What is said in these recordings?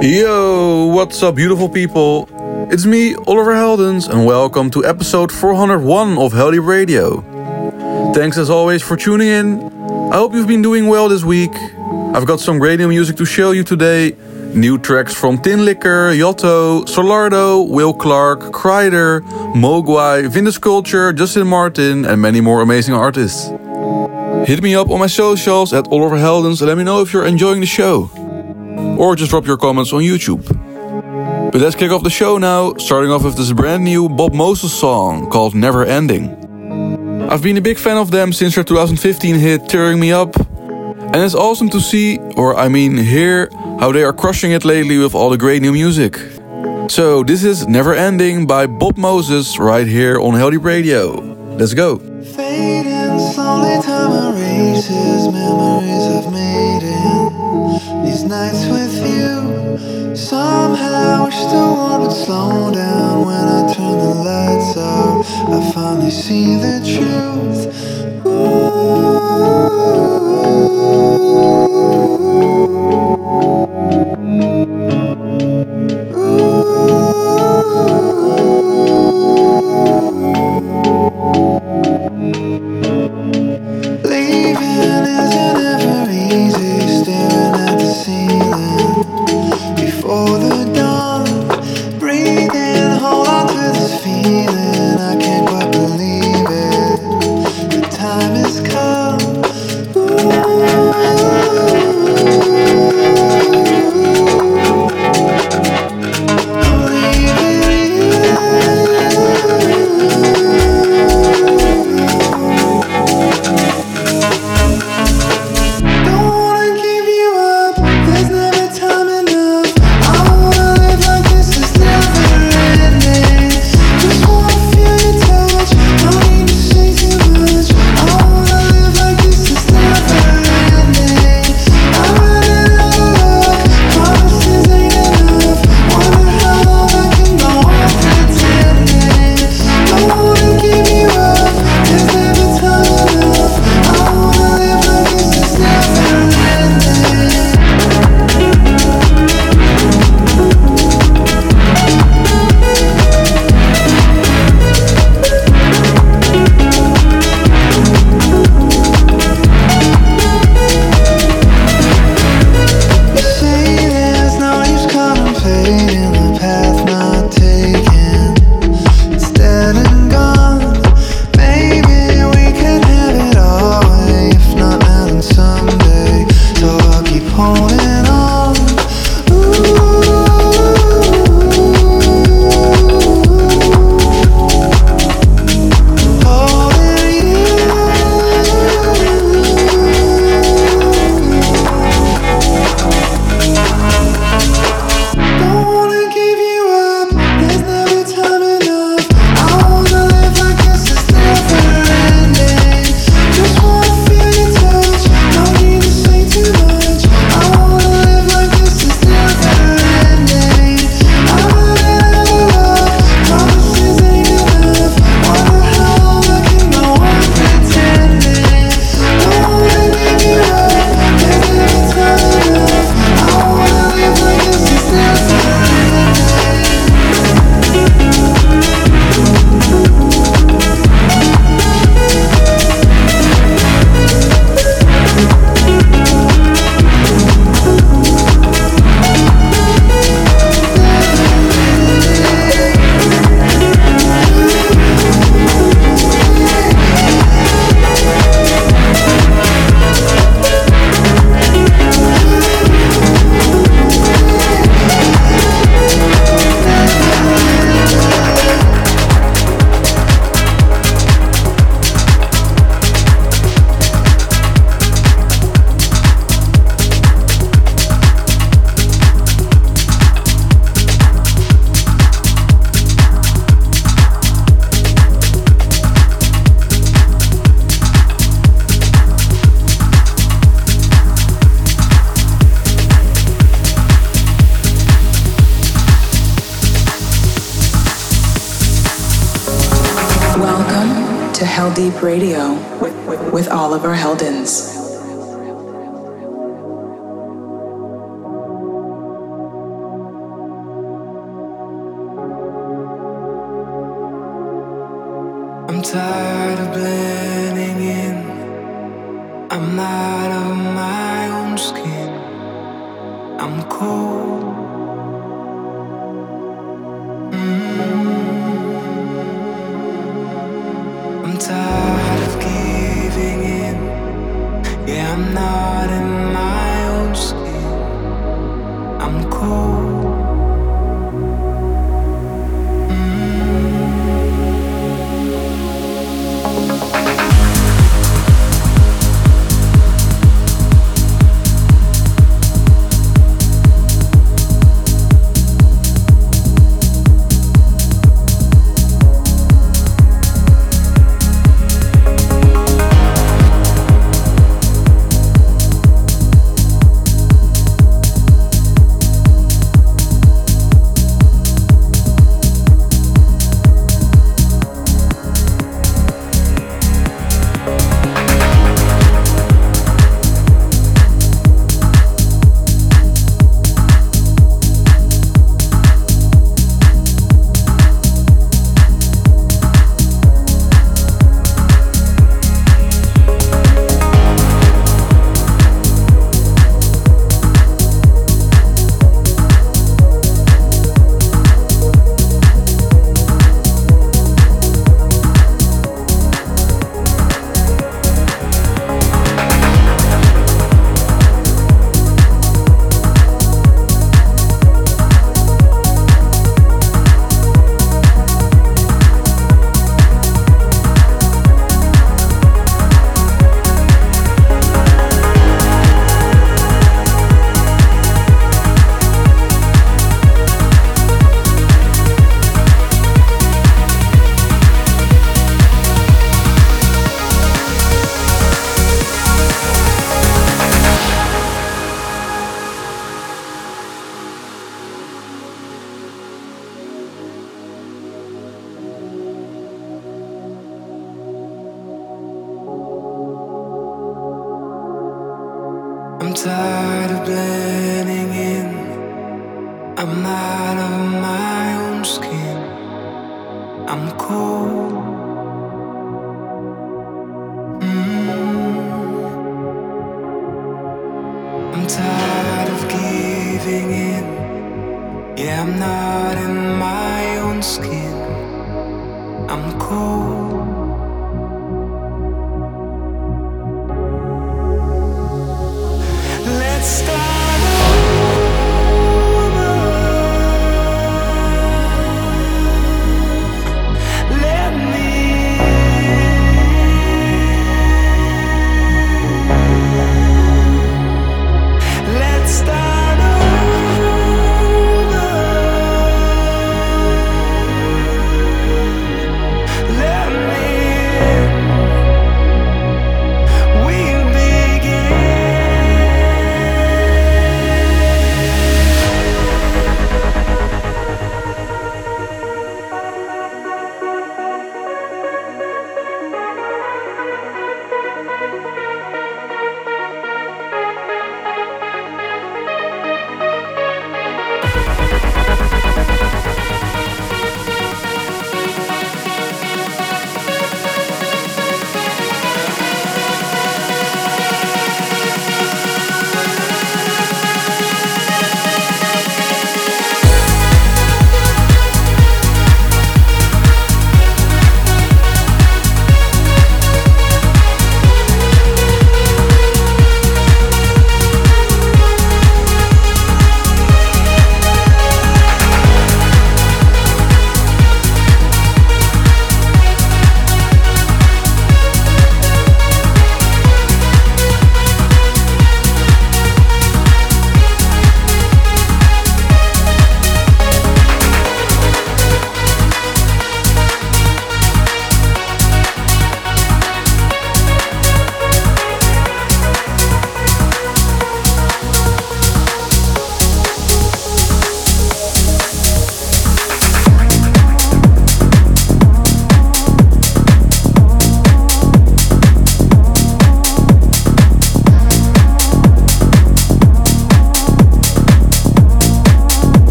Yo, what's up, beautiful people? It's me, Oliver Heldens, and welcome to episode 401 of Heldeep Radio. Thanks as always for tuning in. I hope you've been doing well this week. I've got some new music to show you today. New tracks from Tinlicker, Yotto, Solardo, Will Clarke, Krdyer, MOGUAI, Vintage Culture, Justin Martin, and many more amazing artists. Hit me up on my socials at Oliver Heldens and let me know if you're enjoying the show. Or just drop your comments on YouTube. But let's kick off the show now, starting off with this brand new Bob Moses song called Never Ending. I've been a big fan of them since their 2015 hit Tearing Me Up, and it's awesome to see, or I mean hear, how they are crushing it lately with all the great new music. So this is Never Ending by Bob Moses right here on Heldeep Radio. Let's go. Fading slowly, time erases memories these nights with you. Somehow I still want to slow down when I turn the lights out. I finally see the truth. Leaving Heldeep Radio with, with, with Oliver Heldens. Tired of blending in. I'm out of my own skin. I'm cold. Mm. I'm tired of giving in. Yeah, I'm not in my own skin.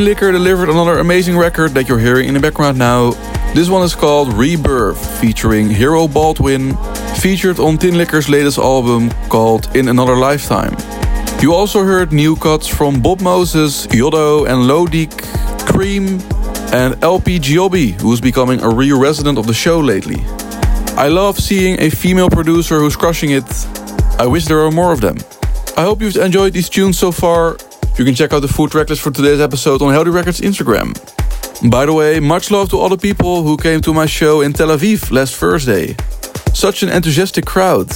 Tinlicker delivered another amazing record that you're hearing in the background now. This one is called Rebirth, featuring Hero Baldwin, featured on Tin Tinlicker's latest album called In Another Lifetime. You also heard new cuts from Bob Moses, Yotto, and Lodik, Kream, and LP Giobbi, who's becoming a real resident of the show lately. I love seeing a female producer who's crushing it. I wish there were more of them. I hope you've enjoyed these tunes so far. You can check out the full tracklist for today's episode on Heldeep Records Instagram. By the way, much love to all the people who came to my show in Tel Aviv last Thursday. Such an enthusiastic crowd.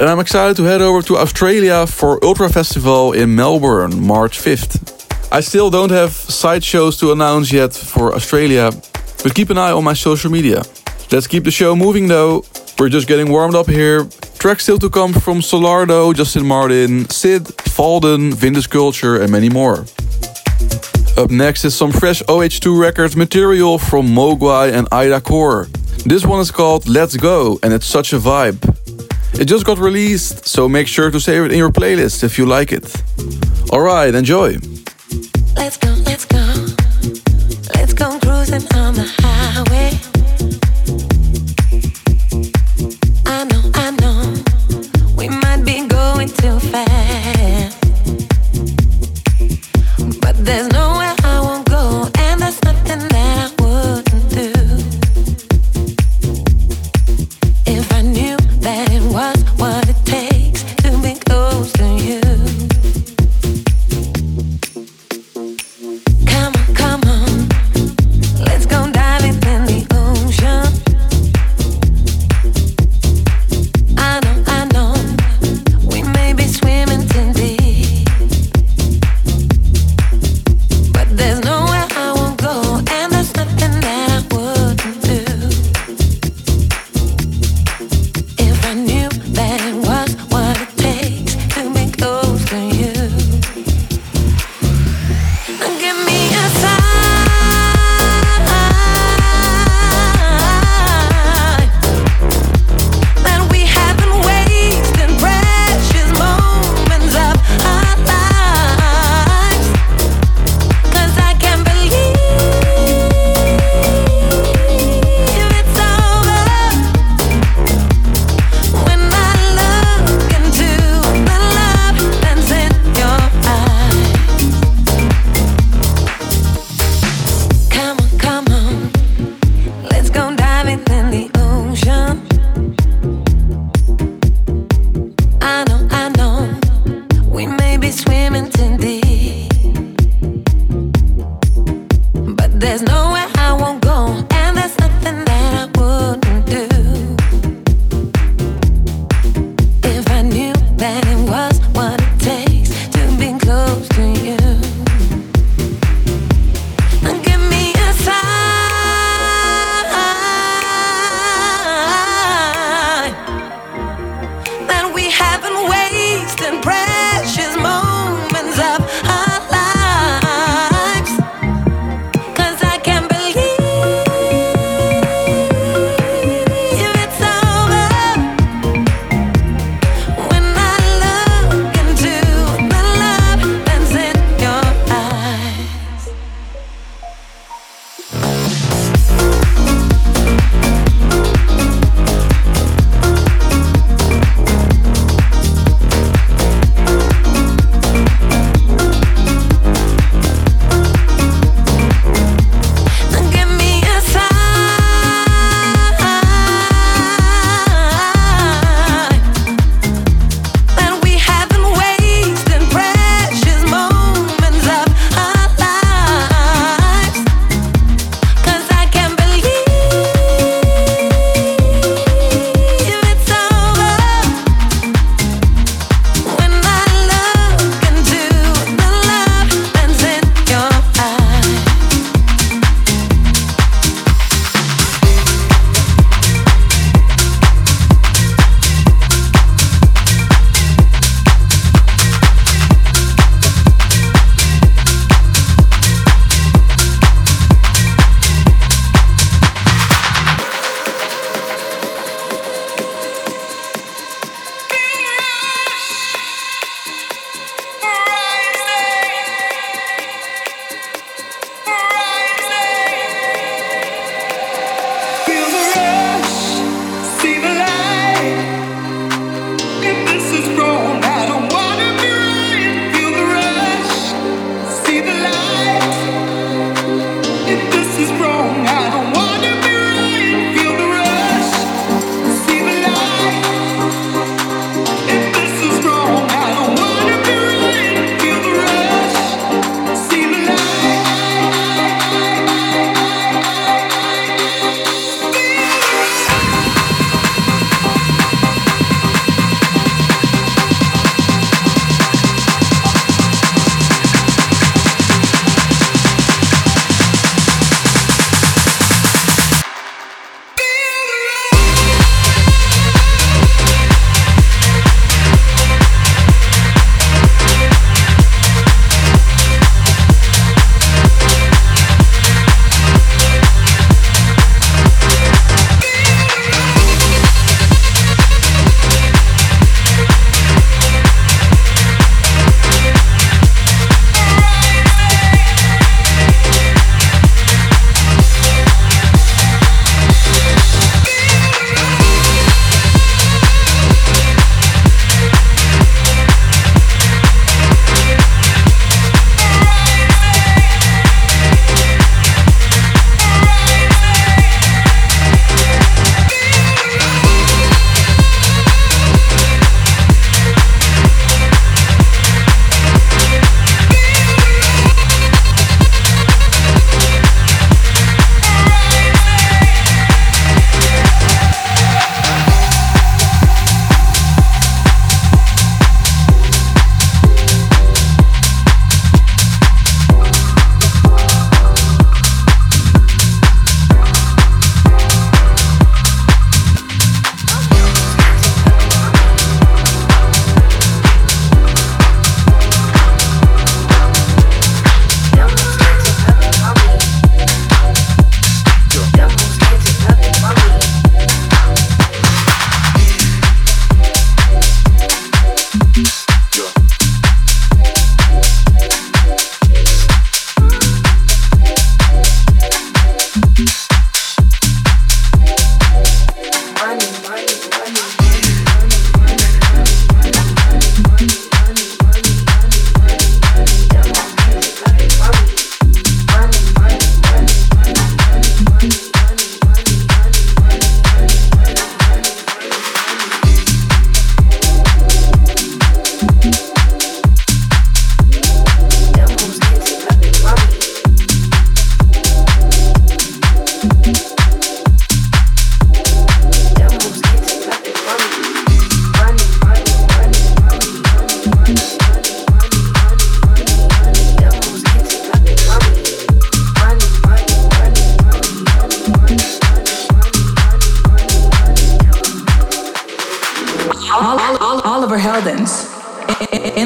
And I'm excited to head over to Australia for Ultra Festival in Melbourne, March 5th. I still don't have side shows to announce yet for Australia, but keep an eye on my social media. Let's keep the show moving though. We're just getting warmed up here. Tracks still to come from Solardo, Justin Martin, Sid, Falden, Vintage Culture, and many more. Up next is some fresh OH2 Records material from MOGUAI and Ida Corr. This one is called Let's Go, and it's such a vibe. It just got released, so make sure to save it in your playlist if you like it. Alright, enjoy. Let's go, let's go. Let's go cruising on the highway. There's nowhere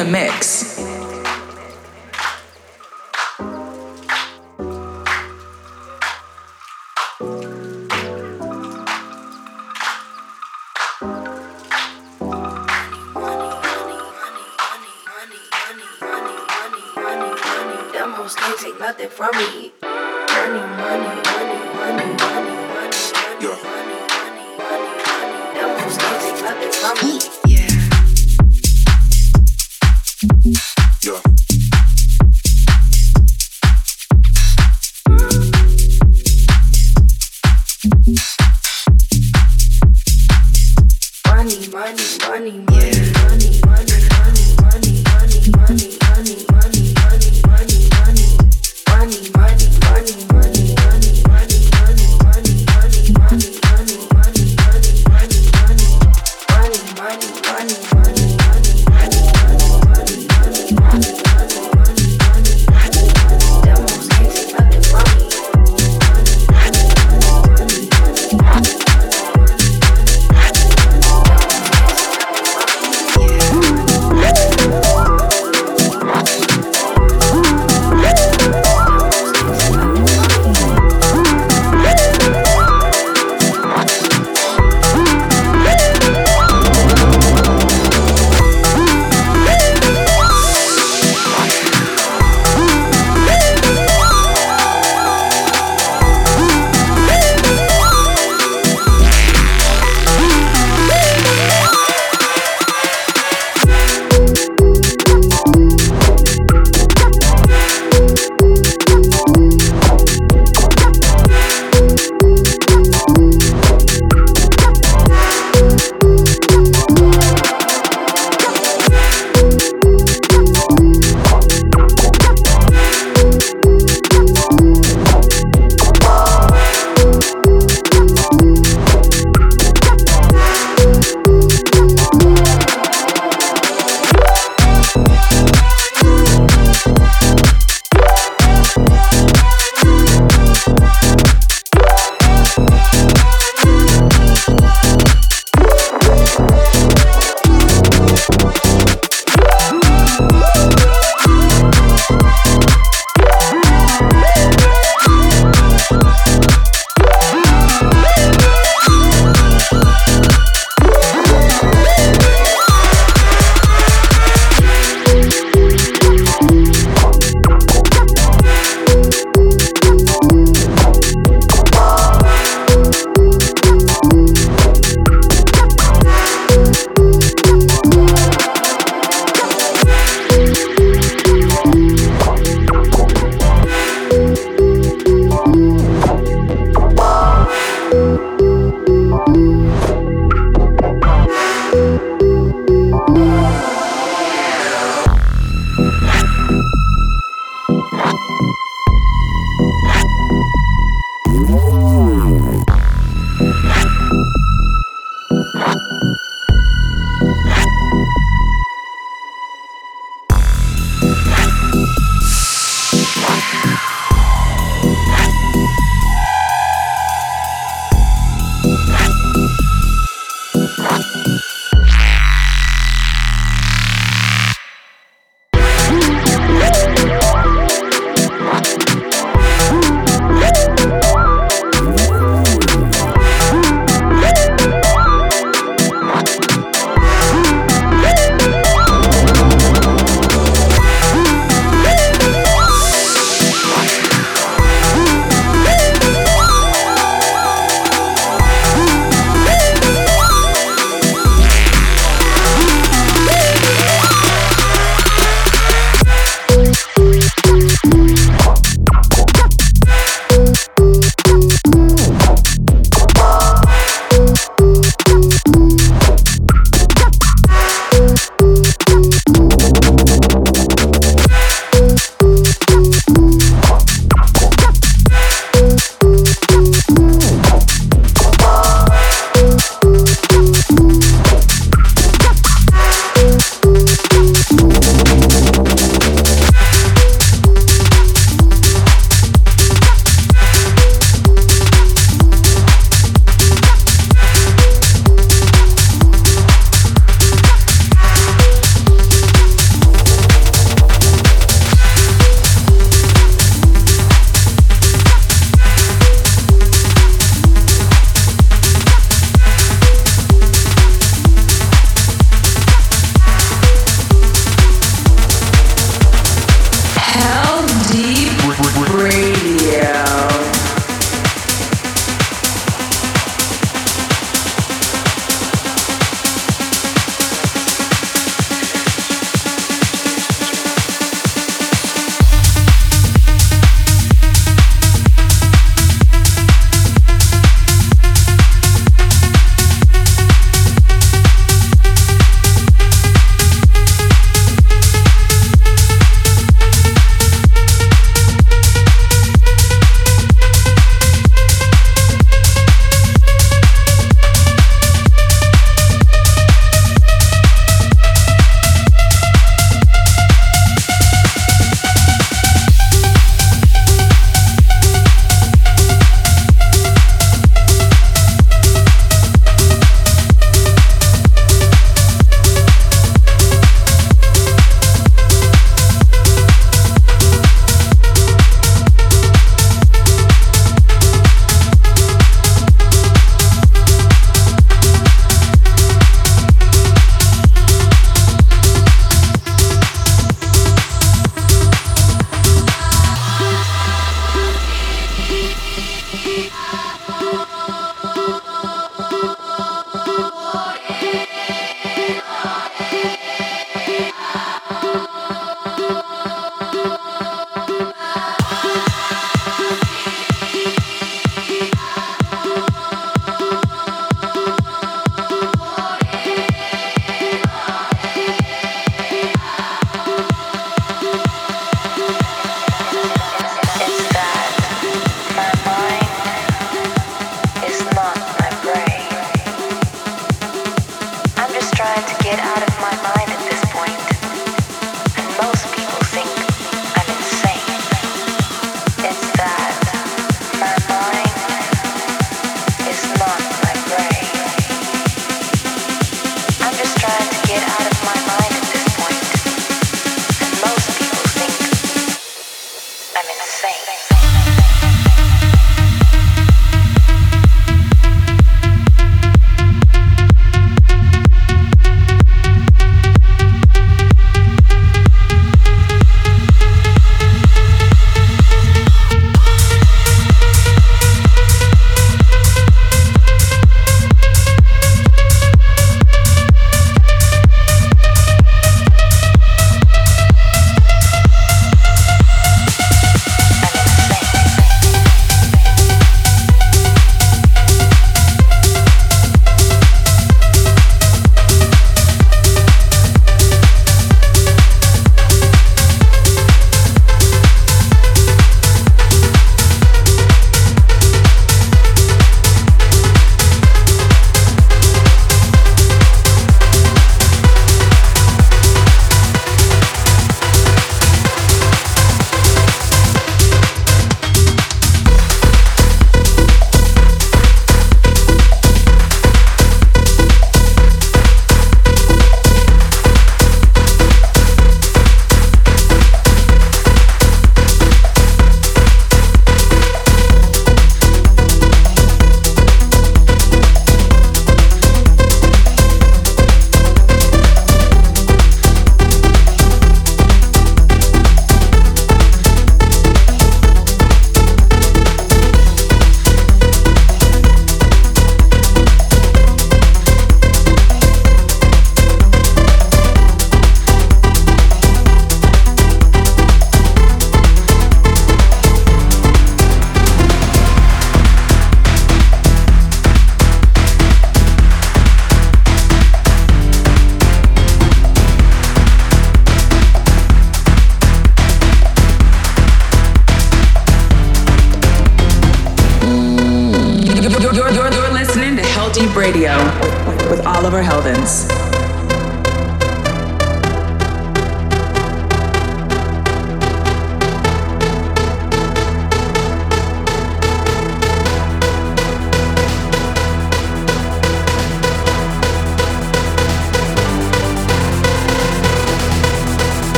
the mix.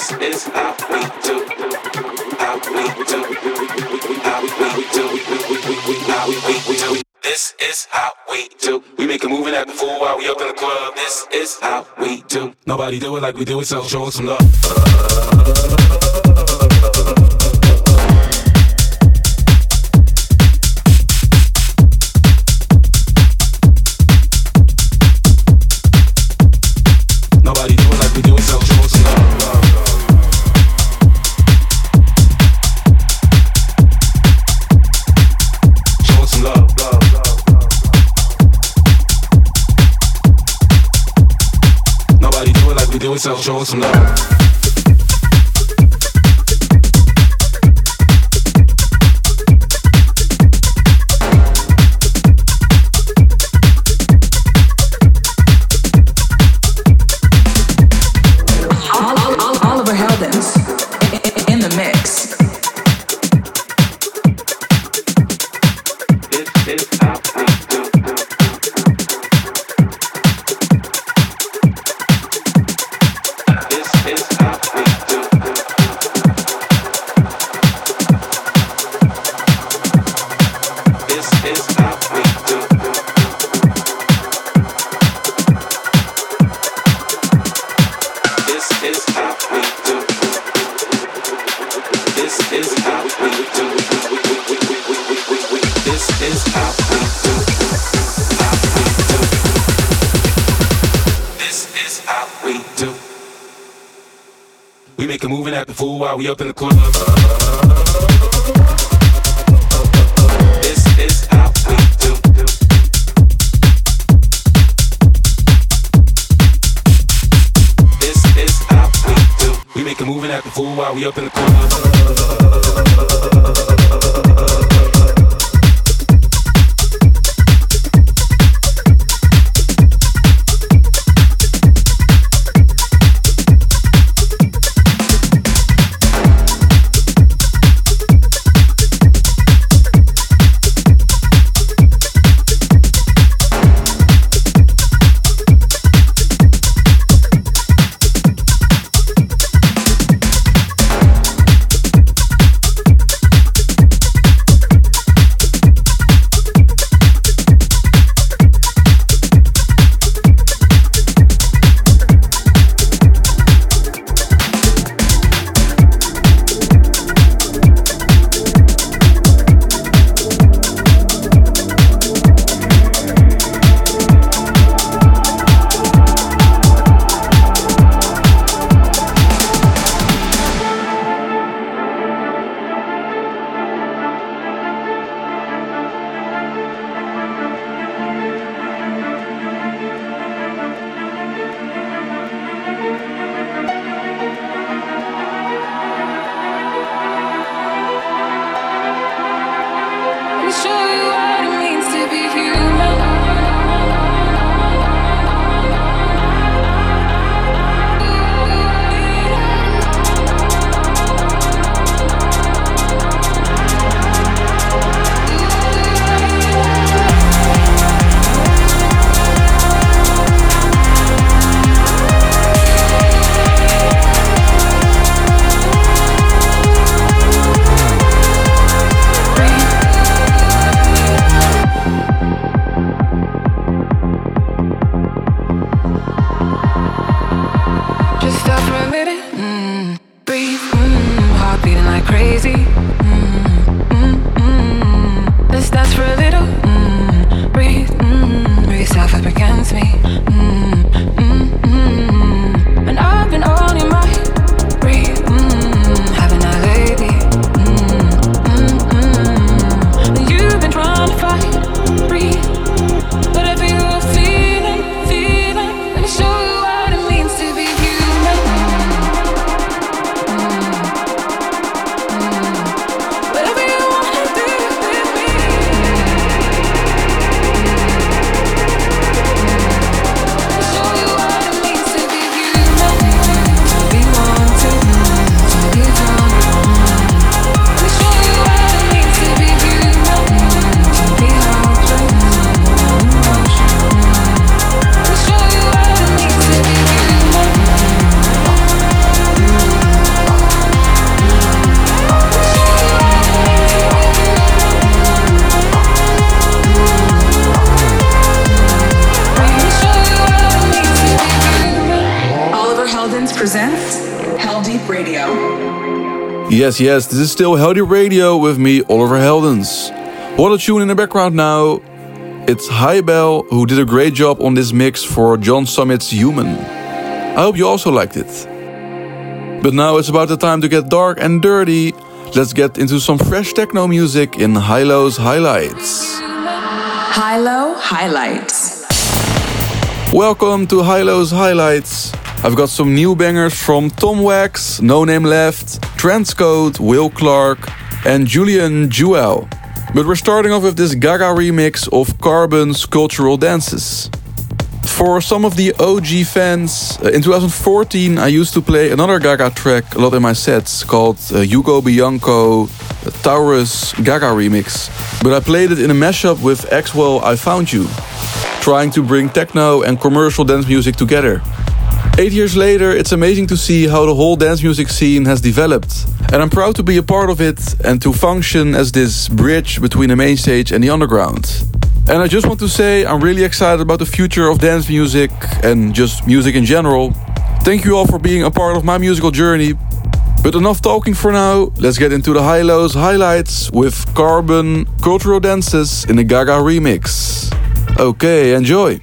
This is how we do. How we do. How we do. How we do. This is how we do. We make a move and act fool while we up in the club. This is how we do. Nobody do it like we do it, so show us some love. myself, show some love. We up in the club. This is how we do. This is how we do. We make a move and act a fool while we up in the Yes, this is still Heldeep Radio with me, Oliver Heldens. What a tune in the background now. It's High Bell who did a great job on this mix for John Summit's Human. I hope you also liked it. But now it's about the time to get dark and dirty. Let's get into some fresh techno music in HI-LO's Highlights. Hilo Highlights. Welcome to HI-LO's Highlights. I've got some new bangers from Tom Wax, No Name Left, Transcode, Will Clarke, and Julian Jeweil. But we're starting off with this Gaga remix of Carbon's Cultural Dances. For some of the OG fans, uh, in 2014 I used to play another Gaga track a lot in my sets called uh, Hugo Bianco uh, Taurus Gaga remix. But I played it in a mashup with Axwell I Found You, trying to bring techno and commercial dance music together. Eight years later, it's amazing to see how the whole dance music scene has developed. And I'm proud to be a part of it and to function as this bridge between the main stage and the underground. And I just want to say I'm really excited about the future of dance music and just music in general. Thank you all for being a part of my musical journey. But enough talking for now. Let's get into the HI-LO's highlights with Carbon Cultural Dances in a Gaga remix. Okay, enjoy.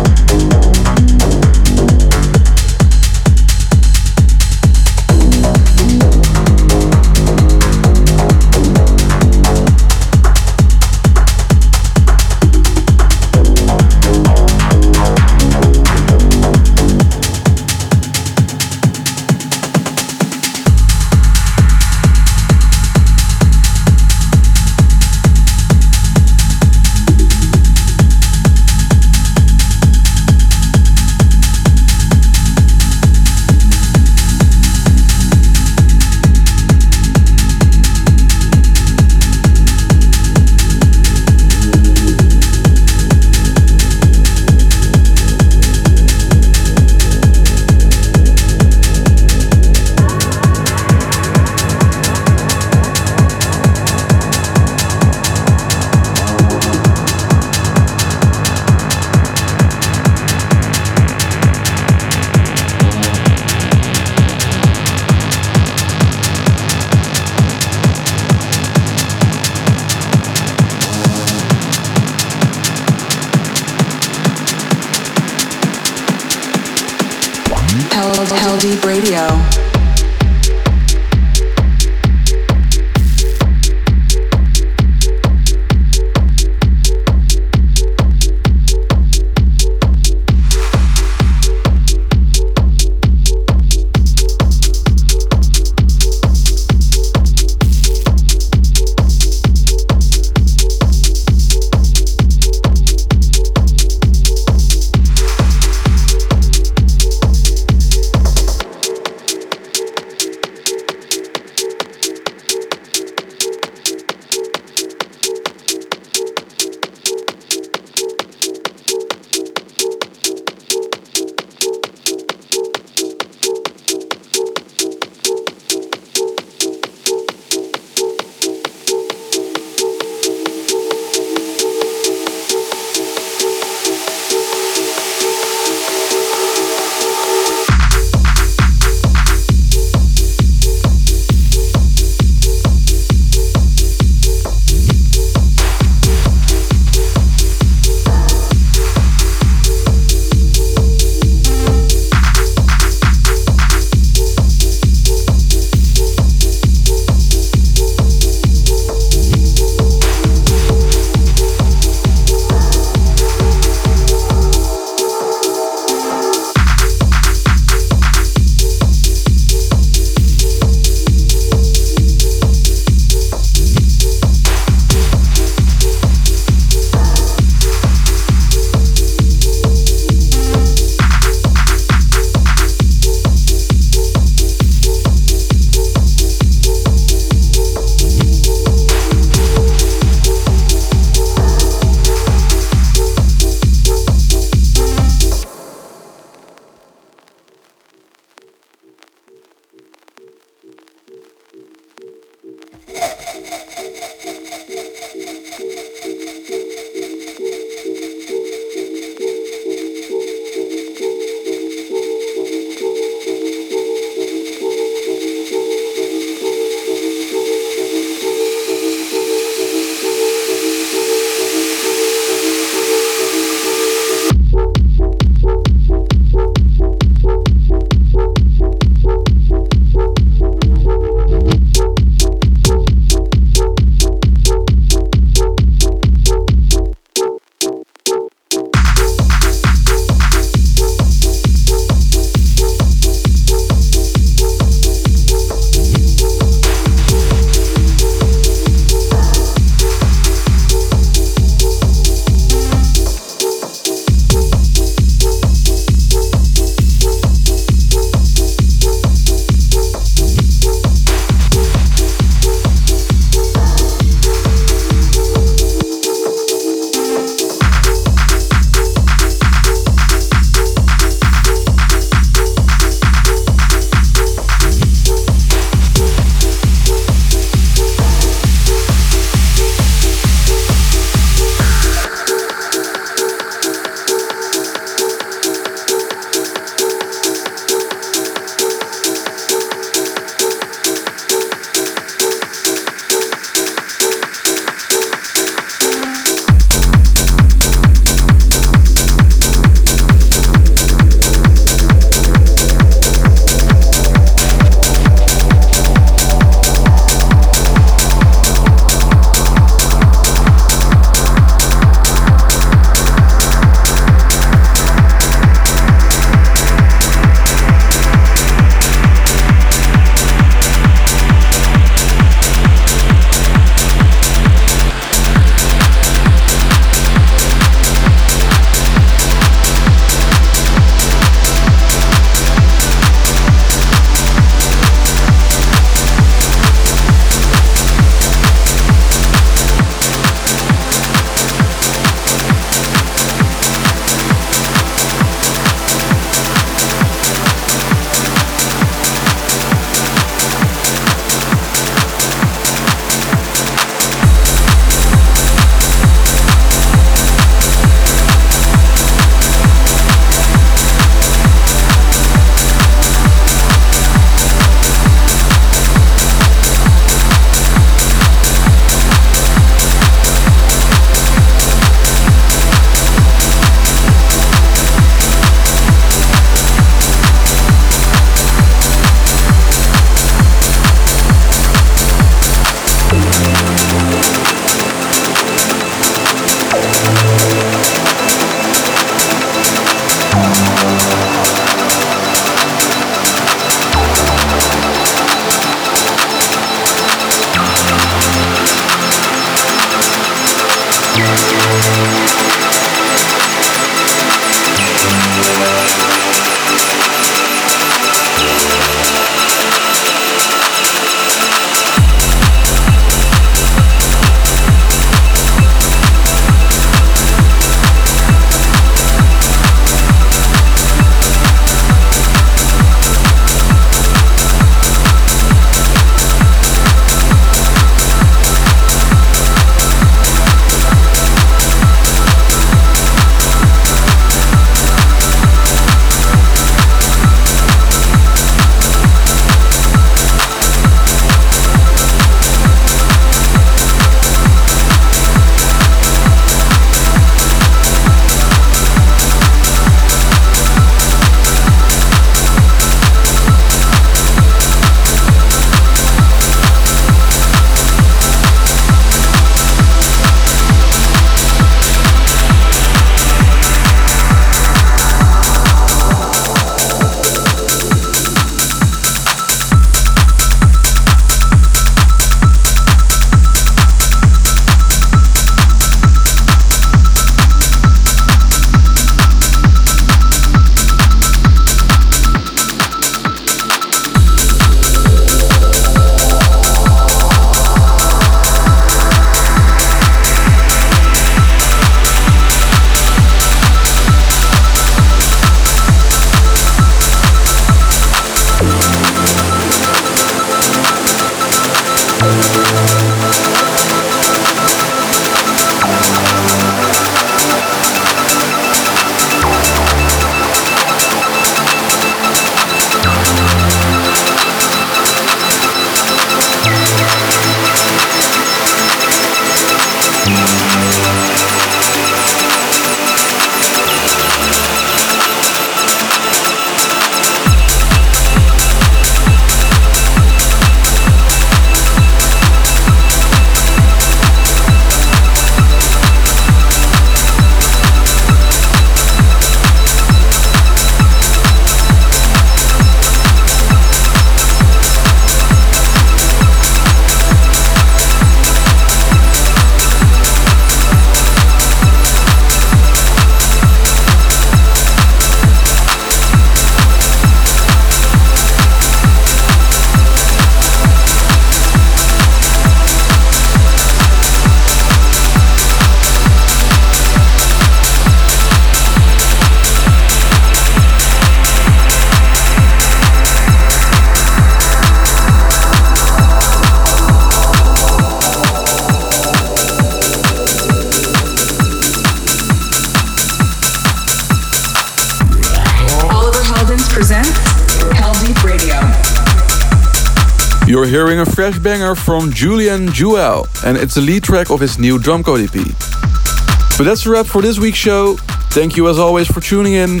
Julian Jeweil, and it's the lead track of his new Drumcode EP. But that's a wrap for this week's show. Thank you as always for tuning in.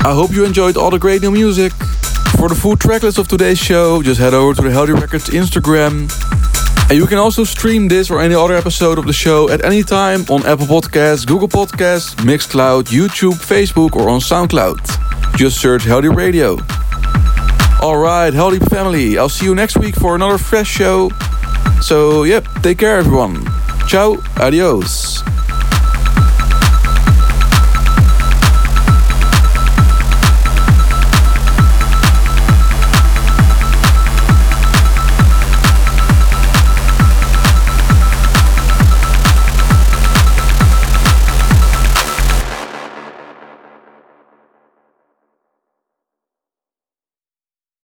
I hope you enjoyed all the great new music. For the full tracklist of today's show, just head over to the Heldeep Records Instagram. And you can also stream this or any other episode of the show at any time on Apple Podcasts, Google Podcasts, Mixcloud, YouTube, Facebook, or on SoundCloud. Just search Heldeep Radio. Alright, Healthy family, I'll see you next week for another fresh show. So, yep, take care everyone. Ciao, adios.